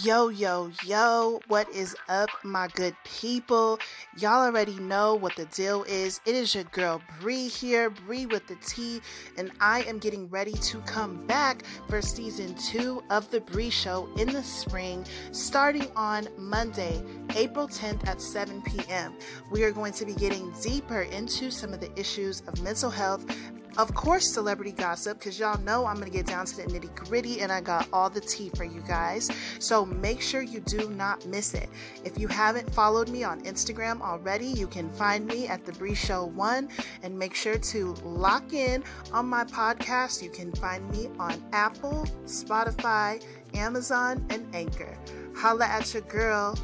Yo, yo, yo, what is up, my good people? Y'all already know what the deal is. It is your girl Bre here, Bre with the T, and I am getting ready to come back for season two of The Bre Show in the spring, starting on Monday, April 10th at 7 p.m. We are going to be getting deeper into some of the issues of mental health of course, celebrity gossip, because y'all know I'm going to get down to the nitty gritty and I got all the tea for you guys. So make sure you do not miss it. If you haven't followed me on Instagram already, you can find me at The Bre Show 1 and make sure to lock in on my podcast. You can find me on Apple, Spotify, Amazon, and Anchor. Holla at your girl.